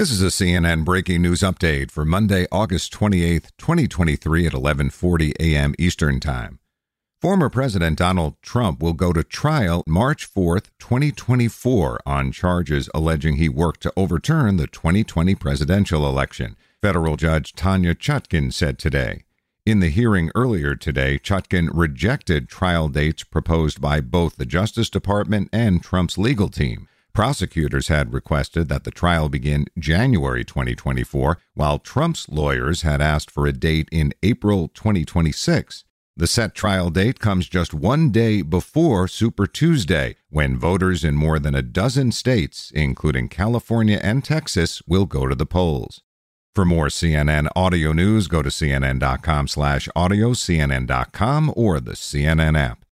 This is a CNN breaking news update for Monday, August 28, 2023 at 11:40 a.m. Eastern Time. Former President Donald Trump will go to trial March 4, 2024 on charges alleging he worked to overturn the 2020 presidential election, federal judge Tanya Chutkin said today. In the hearing earlier today, Chutkin rejected trial dates proposed by both the Justice Department and Trump's legal team. Prosecutors had requested that the trial begin January 2024, while Trump's lawyers had asked for a date in April 2026. The set trial date comes just one day before Super Tuesday, when voters in more than a dozen states, including California and Texas, will go to the polls. For more CNN audio news, go to cnn.com slash audio, cnn.com, or the CNN app.